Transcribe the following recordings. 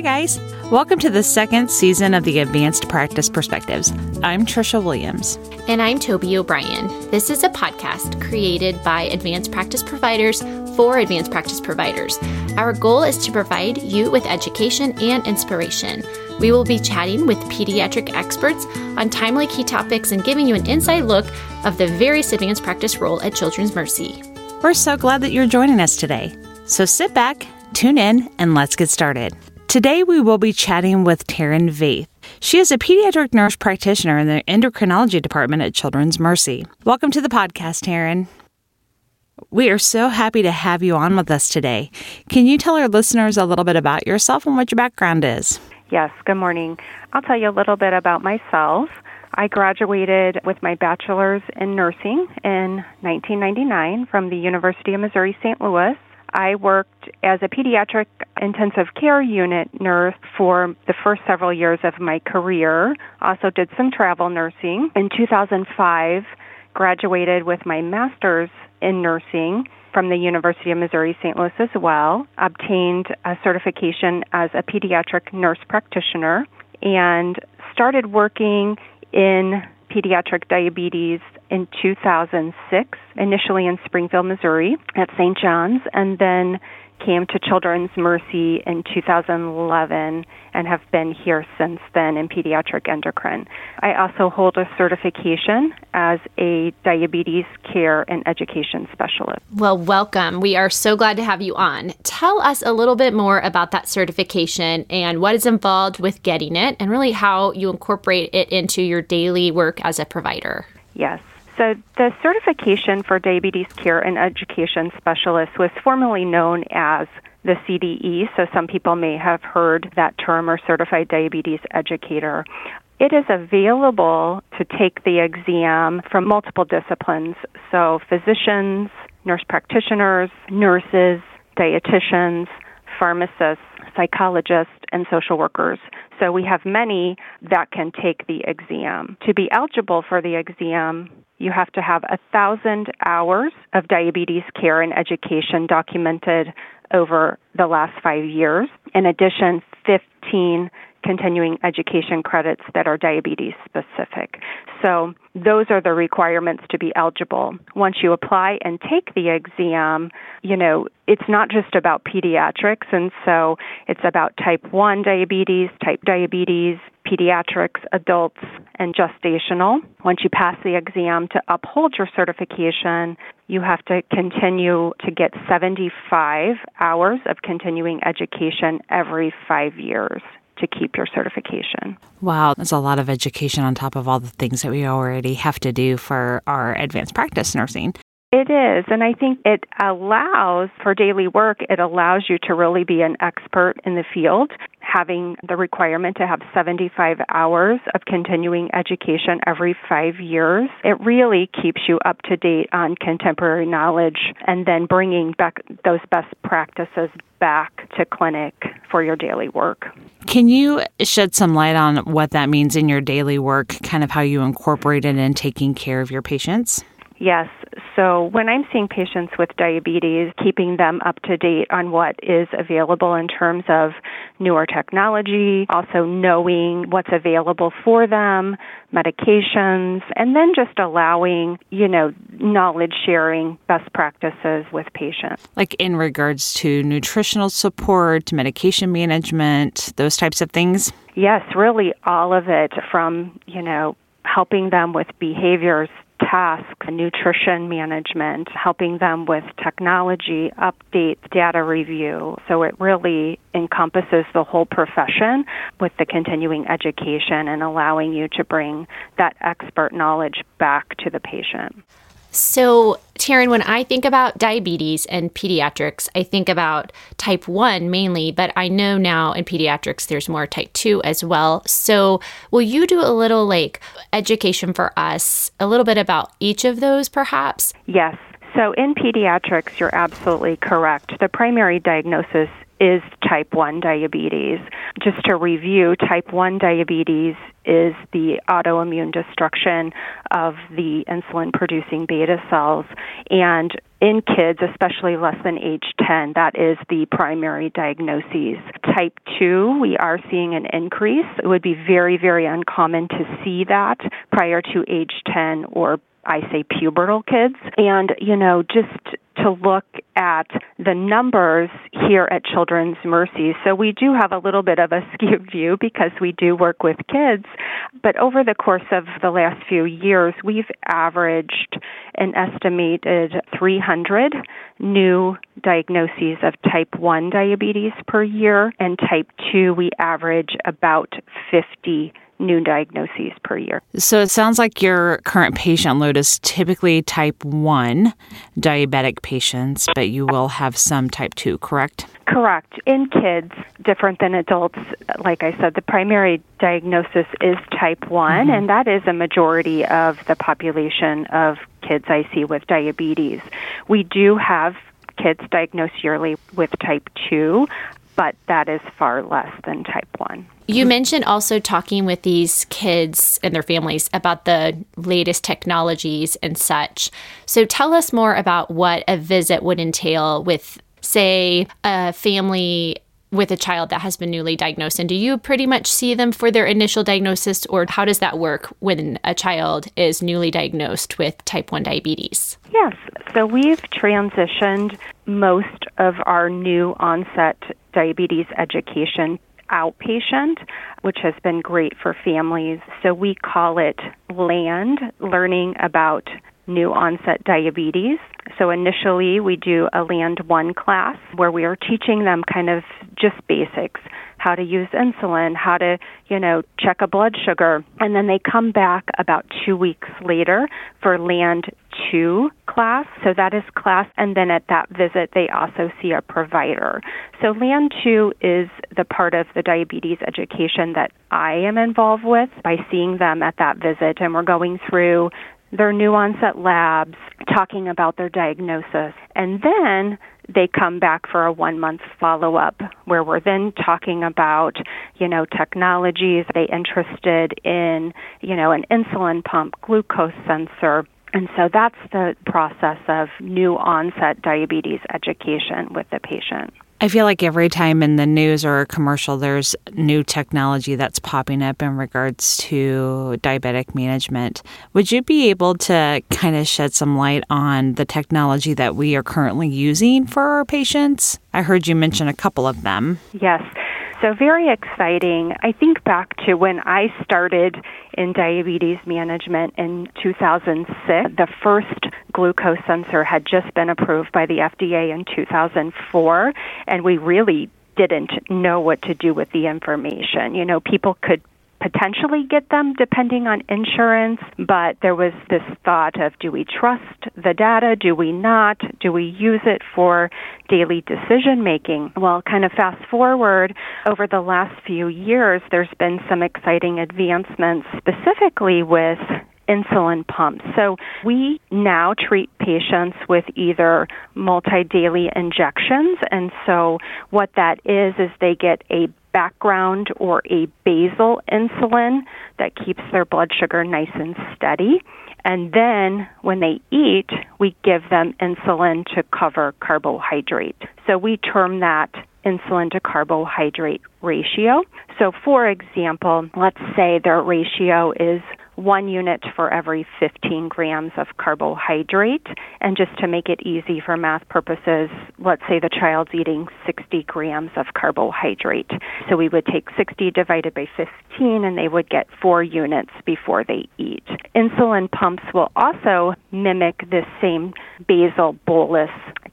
Hi, guys. Welcome to the second season of the Advanced Practice Perspectives. I'm Trisha Williams. And I'm Toby O'Brien. This is a podcast created by advanced practice providers for advanced practice providers. Our goal is to provide you with education and inspiration. We will be chatting with pediatric experts on timely key topics and giving you an inside look of the various advanced practice role at Children's Mercy. We're so glad that you're joining us today. So sit back, tune in, and let's get started. Today, we will be chatting with Taryn Vaith. She is a pediatric nurse practitioner in the endocrinology department at Children's Mercy. Welcome to the podcast, Taryn. We are so happy to have you on with us today. Can you tell our listeners a little bit about yourself and what your background is? Yes, good morning. I'll tell you a little bit about myself. I graduated with my bachelor's in nursing in 1999 from the University of Missouri St. Louis. I worked as a pediatric intensive care unit nurse for the first several years of my career. Also did some travel nursing. In 2005, graduated with my master's in nursing from the University of Missouri St. Louis as well. Obtained a certification as a pediatric nurse practitioner and started working in pediatric diabetes in 2006, initially in Springfield, Missouri at St. John's, and then came to Children's Mercy in 2011 and have been here since then in pediatric endocrine. I also hold a certification as a diabetes care and education specialist. Well, welcome. We are so glad to have you on. Tell us a little bit more about that certification and what is involved with getting it and really how you incorporate it into your daily work as a provider. Yes. So, the certification for diabetes care and education specialist was formerly known as the CDE, so some people may have heard that term or certified diabetes educator. It is available to take the exam from multiple disciplines, so physicians, nurse practitioners, nurses, dietitians, pharmacists, psychologists, and social workers. So we have many that can take the exam. To be eligible for the exam, you have to have a thousand hours of diabetes care and education documented over the last five years. In addition, 15 continuing education credits that are diabetes specific. So those are the requirements to be eligible. Once you apply and take the exam, you know, it's not just about pediatrics and so it's about type 1 diabetes, type diabetes, pediatrics, adults, and gestational. Once you pass the exam to uphold your certification, you have to continue to get 75 hours of continuing education every five years to keep your certification. Wow, that's a lot of education on top of all the things that we already have to do for our advanced practice nursing. It is, and I think it allows for daily work, it allows you to really be an expert in the field, having the requirement to have 75 hours of continuing education every five years. It really keeps you up to date on contemporary knowledge and then bringing back those best practices back to clinic for your daily work. Can you shed some light on what that means in your daily work, kind of how you incorporate it in taking care of your patients? Yes. So when I'm seeing patients with diabetes, keeping them up to date on what is available in terms of newer technology, also knowing what's available for them, medications, and then just allowing, you know, knowledge sharing best practices with patients. Like in regards to nutritional support, medication management, those types of things? Yes, really all of it from, you know, helping them with behaviors tasks, nutrition management, helping them with technology, updates, data review. So it really encompasses the whole profession with the continuing education and allowing you to bring that expert knowledge back to the patient. So, Taryn, when I think about diabetes and pediatrics, I think about type 1 mainly, but I know now in pediatrics there's more type 2 as well. So, will you do a little like education for us, a little bit about each of those perhaps? Yes. So, in pediatrics, you're absolutely correct. The primary diagnosis is type 1 diabetes. Just to review, type 1 diabetes is the autoimmune destruction of the insulin producing beta cells. And in kids, especially less than age 10, that is the primary diagnoses. Type 2, we are seeing an increase. It would be very, very uncommon to see that prior to age 10 or I say pubertal kids. And, you know, just to look at the numbers here at Children's Mercy. So we do have a little bit of a skewed view because we do work with kids. But over the course of the last few years, we've averaged an estimated 300 new diagnoses of type 1 diabetes per year. And type 2, we average about 50 new diagnoses per year. So it sounds like your current patient load is typically type 1 diabetic patients, but you will have some type 2, correct? Correct. In kids, different than adults, like I said, the primary diagnosis is type one mm-hmm. and that is a majority of the population of kids I see with diabetes. We do have kids diagnosed yearly with type 2, but that is far less than type 1. You mentioned also talking with these kids and their families about the latest technologies and such. So tell us more about what a visit would entail with, say, a family with a child that has been newly diagnosed? And do you pretty much see them for their initial diagnosis, or how does that work when a child is newly diagnosed with type 1 diabetes? Yes. So we've transitioned most of our new onset diabetes education outpatient, which has been great for families. So we call it LAND, Learning About New Onset Diabetes. So initially, we do a Land 1 class where we are teaching them kind of just basics how to use insulin, how to, you know, check a blood sugar. And then they come back about two weeks later for Land 2 class. So that is class. And then at that visit, they also see a provider. So Land 2 is the part of the diabetes education that I am involved with by seeing them at that visit. And we're going through their new onset labs, talking about their diagnosis. And then they come back for a one month follow up where we're then talking about, you know, technologies. Are they interested in, you know, an insulin pump, glucose sensor? And so that's the process of new onset diabetes education with the patient. I feel like every time in the news or a commercial, there's new technology that's popping up in regards to diabetic management. Would you be able to kind of shed some light on the technology that we are currently using for our patients? I heard you mention a couple of them. Yes. So, very exciting. I think back to when I started in diabetes management in 2006. The first glucose sensor had just been approved by the FDA in 2004, and we really didn't know what to do with the information. You know, people could potentially get them depending on insurance, but there was this thought of do we trust the data? Do we not? Do we use it for daily decision making? Well, kind of fast forward over the last few years, there's been some exciting advancements specifically with insulin pumps. So we now treat patients with either multi daily injections. And so what that is, is they get a background or a basal insulin that keeps their blood sugar nice and steady. And then when they eat, we give them insulin to cover carbohydrate. So we term that insulin to carbohydrate ratio. So, for example, let's say their ratio is one unit for every 15 grams of carbohydrate. And just to make it easy for math purposes, let's say the child's eating 60 grams of carbohydrate. So we would take 60 divided by 15 and they would get four units before they eat. Insulin pumps will also mimic this same basal bolus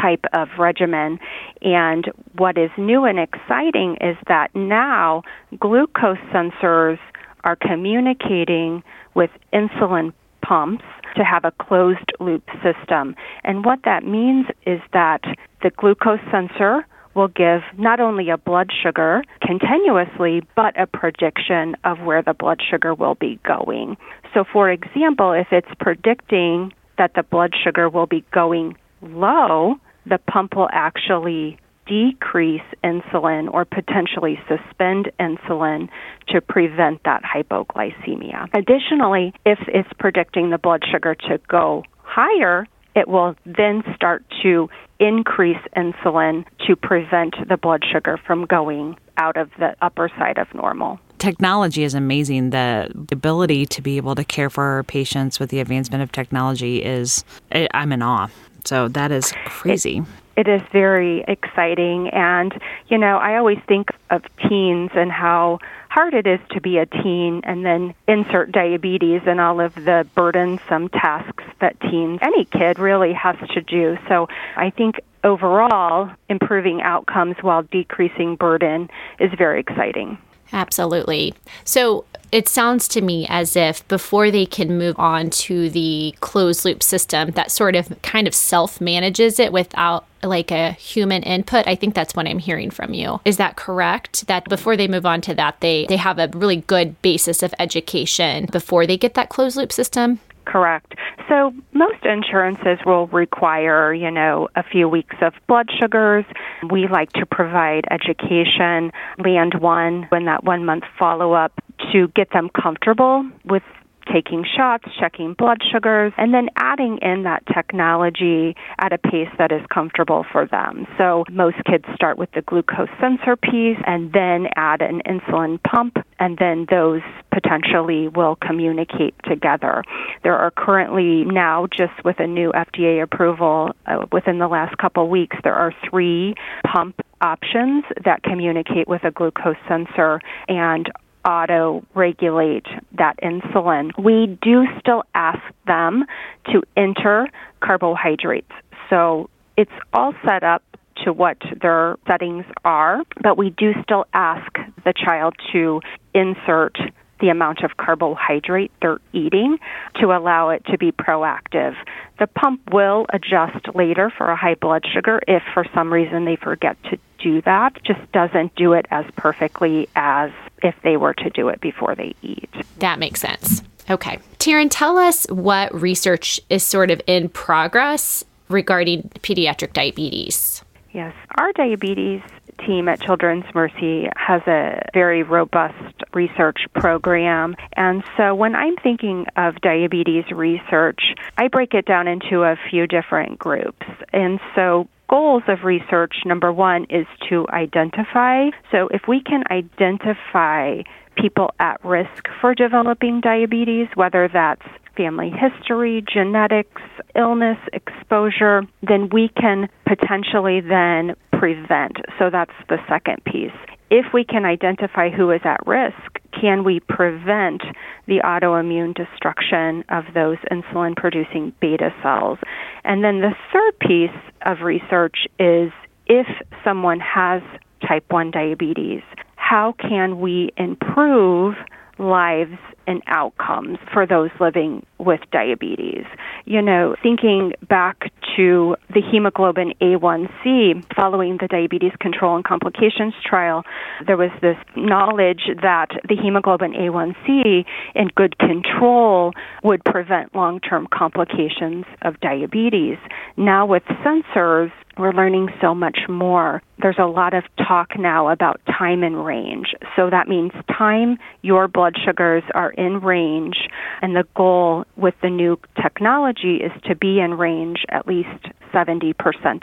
type of regimen. And what is new and exciting is that now glucose sensors are communicating with insulin pumps to have a closed loop system. And what that means is that the glucose sensor will give not only a blood sugar continuously, but a prediction of where the blood sugar will be going. So, for example, if it's predicting that the blood sugar will be going low, the pump will actually decrease insulin or potentially suspend insulin to prevent that hypoglycemia. Additionally, if it's predicting the blood sugar to go higher, it will then start to increase insulin to prevent the blood sugar from going out of the upper side of normal technology is amazing. The ability to be able to care for our patients with the advancement of technology is, I'm in awe. So that is crazy. It, it is very exciting. And, you know, I always think of teens and how hard it is to be a teen and then insert diabetes and all of the burdensome tasks that teens, any kid really has to do. So I think overall, improving outcomes while decreasing burden is very exciting. Absolutely. So it sounds to me as if before they can move on to the closed loop system that sort of kind of self manages it without like a human input. I think that's what I'm hearing from you. Is that correct? That before they move on to that, they, they have a really good basis of education before they get that closed loop system? Correct. So most insurances will require, you know, a few weeks of blood sugars. We like to provide education, land one, when that one month follow up to get them comfortable with taking shots, checking blood sugars, and then adding in that technology at a pace that is comfortable for them. So most kids start with the glucose sensor piece and then add an insulin pump, and then those potentially will communicate together. There are currently now, just with a new FDA approval uh, within the last couple weeks, there are three pump options that communicate with a glucose sensor and auto regulate that insulin. We do still ask them to enter carbohydrates. So it's all set up to what their settings are, but we do still ask the child to insert the amount of carbohydrate they're eating to allow it to be proactive. The pump will adjust later for a high blood sugar if for some reason they forget to do that. Just doesn't do it as perfectly as if they were to do it before they eat. That makes sense. Okay. Taryn, tell us what research is sort of in progress regarding pediatric diabetes. Yes, our diabetes team at Children's Mercy has a very robust research program. And so when I'm thinking of diabetes research, I break it down into a few different groups. And so goals of research, number one, is to identify. So if we can identify people at risk for developing diabetes, whether that's family history, genetics, illness, exposure, then we can potentially then prevent. So that's the second piece. If we can identify who is at risk, can we prevent the autoimmune destruction of those insulin producing beta cells? And then the third piece of research is if someone has type 1 diabetes, how can we improve lives and outcomes for those living with diabetes. You know, thinking back to the hemoglobin A1C following the diabetes control and complications trial, there was this knowledge that the hemoglobin A1C in good control would prevent long term complications of diabetes. Now, with sensors, we're learning so much more. There's a lot of talk now about time and range. So that means time your blood sugars are in range, and the goal with the new technology is to be in range at least 70%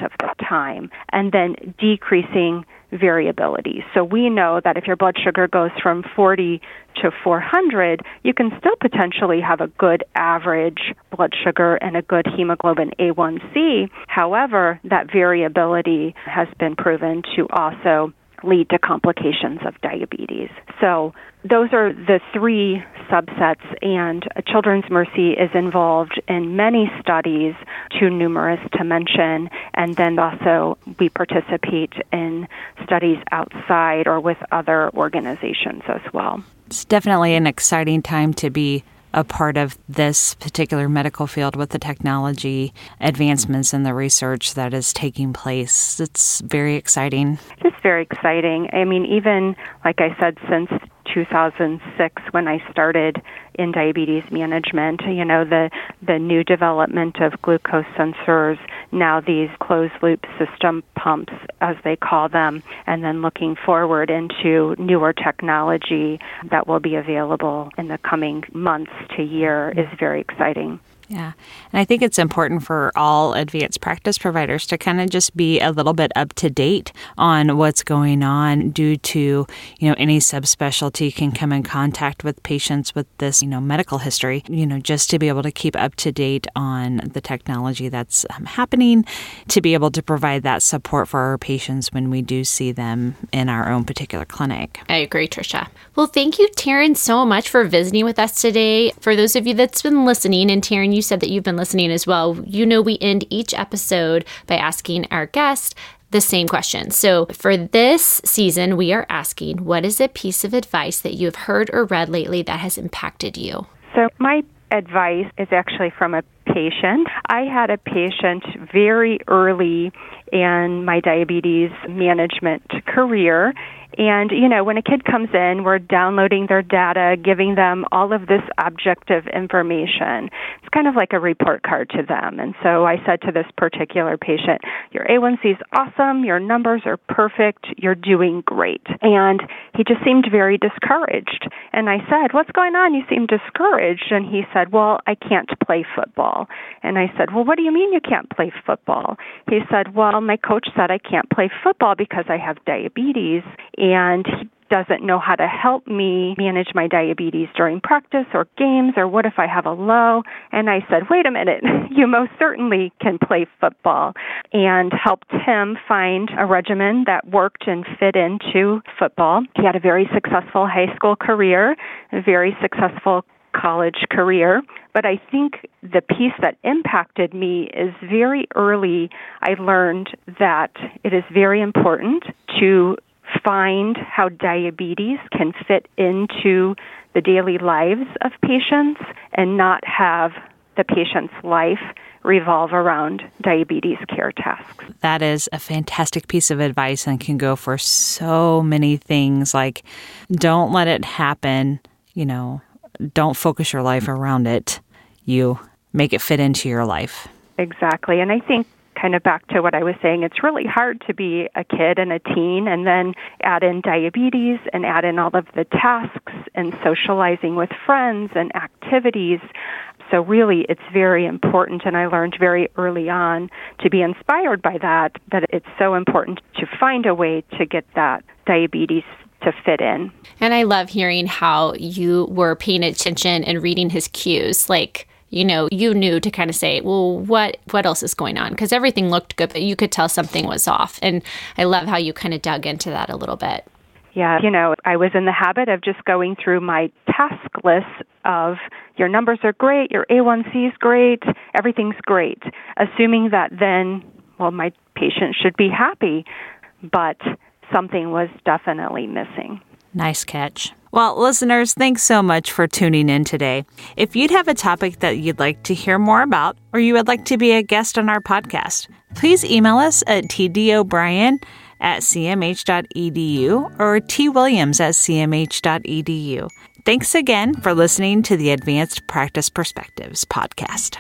of the time, and then decreasing variability. So we know that if your blood sugar goes from 40 to 400, you can still potentially have a good average blood sugar and a good hemoglobin A1C. However, that variability has been proven to also lead to complications of diabetes. So those are the three subsets, and Children's Mercy is involved in many studies, too numerous to mention, and then also we participate in studies outside or with other organizations as well. It's definitely an exciting time to be a part of this particular medical field with the technology advancements and the research that is taking place. It's very exciting. It's very exciting. I mean, even like I said, since 2006 when I started in diabetes management. You know, the the new development of glucose sensors, now these closed loop system pumps as they call them, and then looking forward into newer technology that will be available in the coming months to year is very exciting. Yeah. And I think it's important for all advanced practice providers to kind of just be a little bit up to date on what's going on due to, you know, any subspecialty can come in contact with patients with this, you know, medical history, you know, just to be able to keep up to date on the technology that's um, happening, to be able to provide that support for our patients when we do see them in our own particular clinic. I agree, Trisha. Well, thank you, Taryn, so much for visiting with us today. For those of you that's been listening, and Taryn, you said that you've been listening as well. You know, we end each episode by asking our guest the same question. So, for this season, we are asking what is a piece of advice that you have heard or read lately that has impacted you? So, my advice is actually from a patient. I had a patient very early in my diabetes management career and, you know, when a kid comes in, we're downloading their data, giving them all of this objective information. It's kind of like a report card to them. And so I said to this particular patient, Your A1C is awesome, your numbers are perfect, you're doing great. And he just seemed very discouraged. And I said, What's going on? You seem discouraged. And he said, Well, I can't play football. And I said, Well, what do you mean you can't play football? He said, Well, my coach said I can't play football because I have diabetes and he doesn't know how to help me manage my diabetes during practice or games or what if I have a low and I said wait a minute you most certainly can play football and helped him find a regimen that worked and fit into football he had a very successful high school career a very successful college career. But I think the piece that impacted me is very early I learned that it is very important to find how diabetes can fit into the daily lives of patients and not have the patient's life revolve around diabetes care tasks. That is a fantastic piece of advice and can go for so many things like don't let it happen, you know, don't focus your life around it. You make it fit into your life. Exactly. And I think kind of back to what I was saying, it's really hard to be a kid and a teen and then add in diabetes and add in all of the tasks and socializing with friends and activities. So, really, it's very important, and I learned very early on to be inspired by that, that it's so important to find a way to get that diabetes to fit in. And I love hearing how you were paying attention and reading his cues. Like, you know, you knew to kind of say, well, what what else is going on? Because everything looked good, but you could tell something was off. And I love how you kind of dug into that a little bit. Yeah, you know, I was in the habit of just going through my task list of your numbers are great, your A1C is great, everything's great, assuming that then, well, my patient should be happy. But something was definitely missing. Nice catch. Well, listeners, thanks so much for tuning in today. If you'd have a topic that you'd like to hear more about, or you would like to be a guest on our podcast, please email us at tdobrien at cmh.edu or twilliams at cmh.edu. Thanks again for listening to the Advanced Practice Perspectives podcast.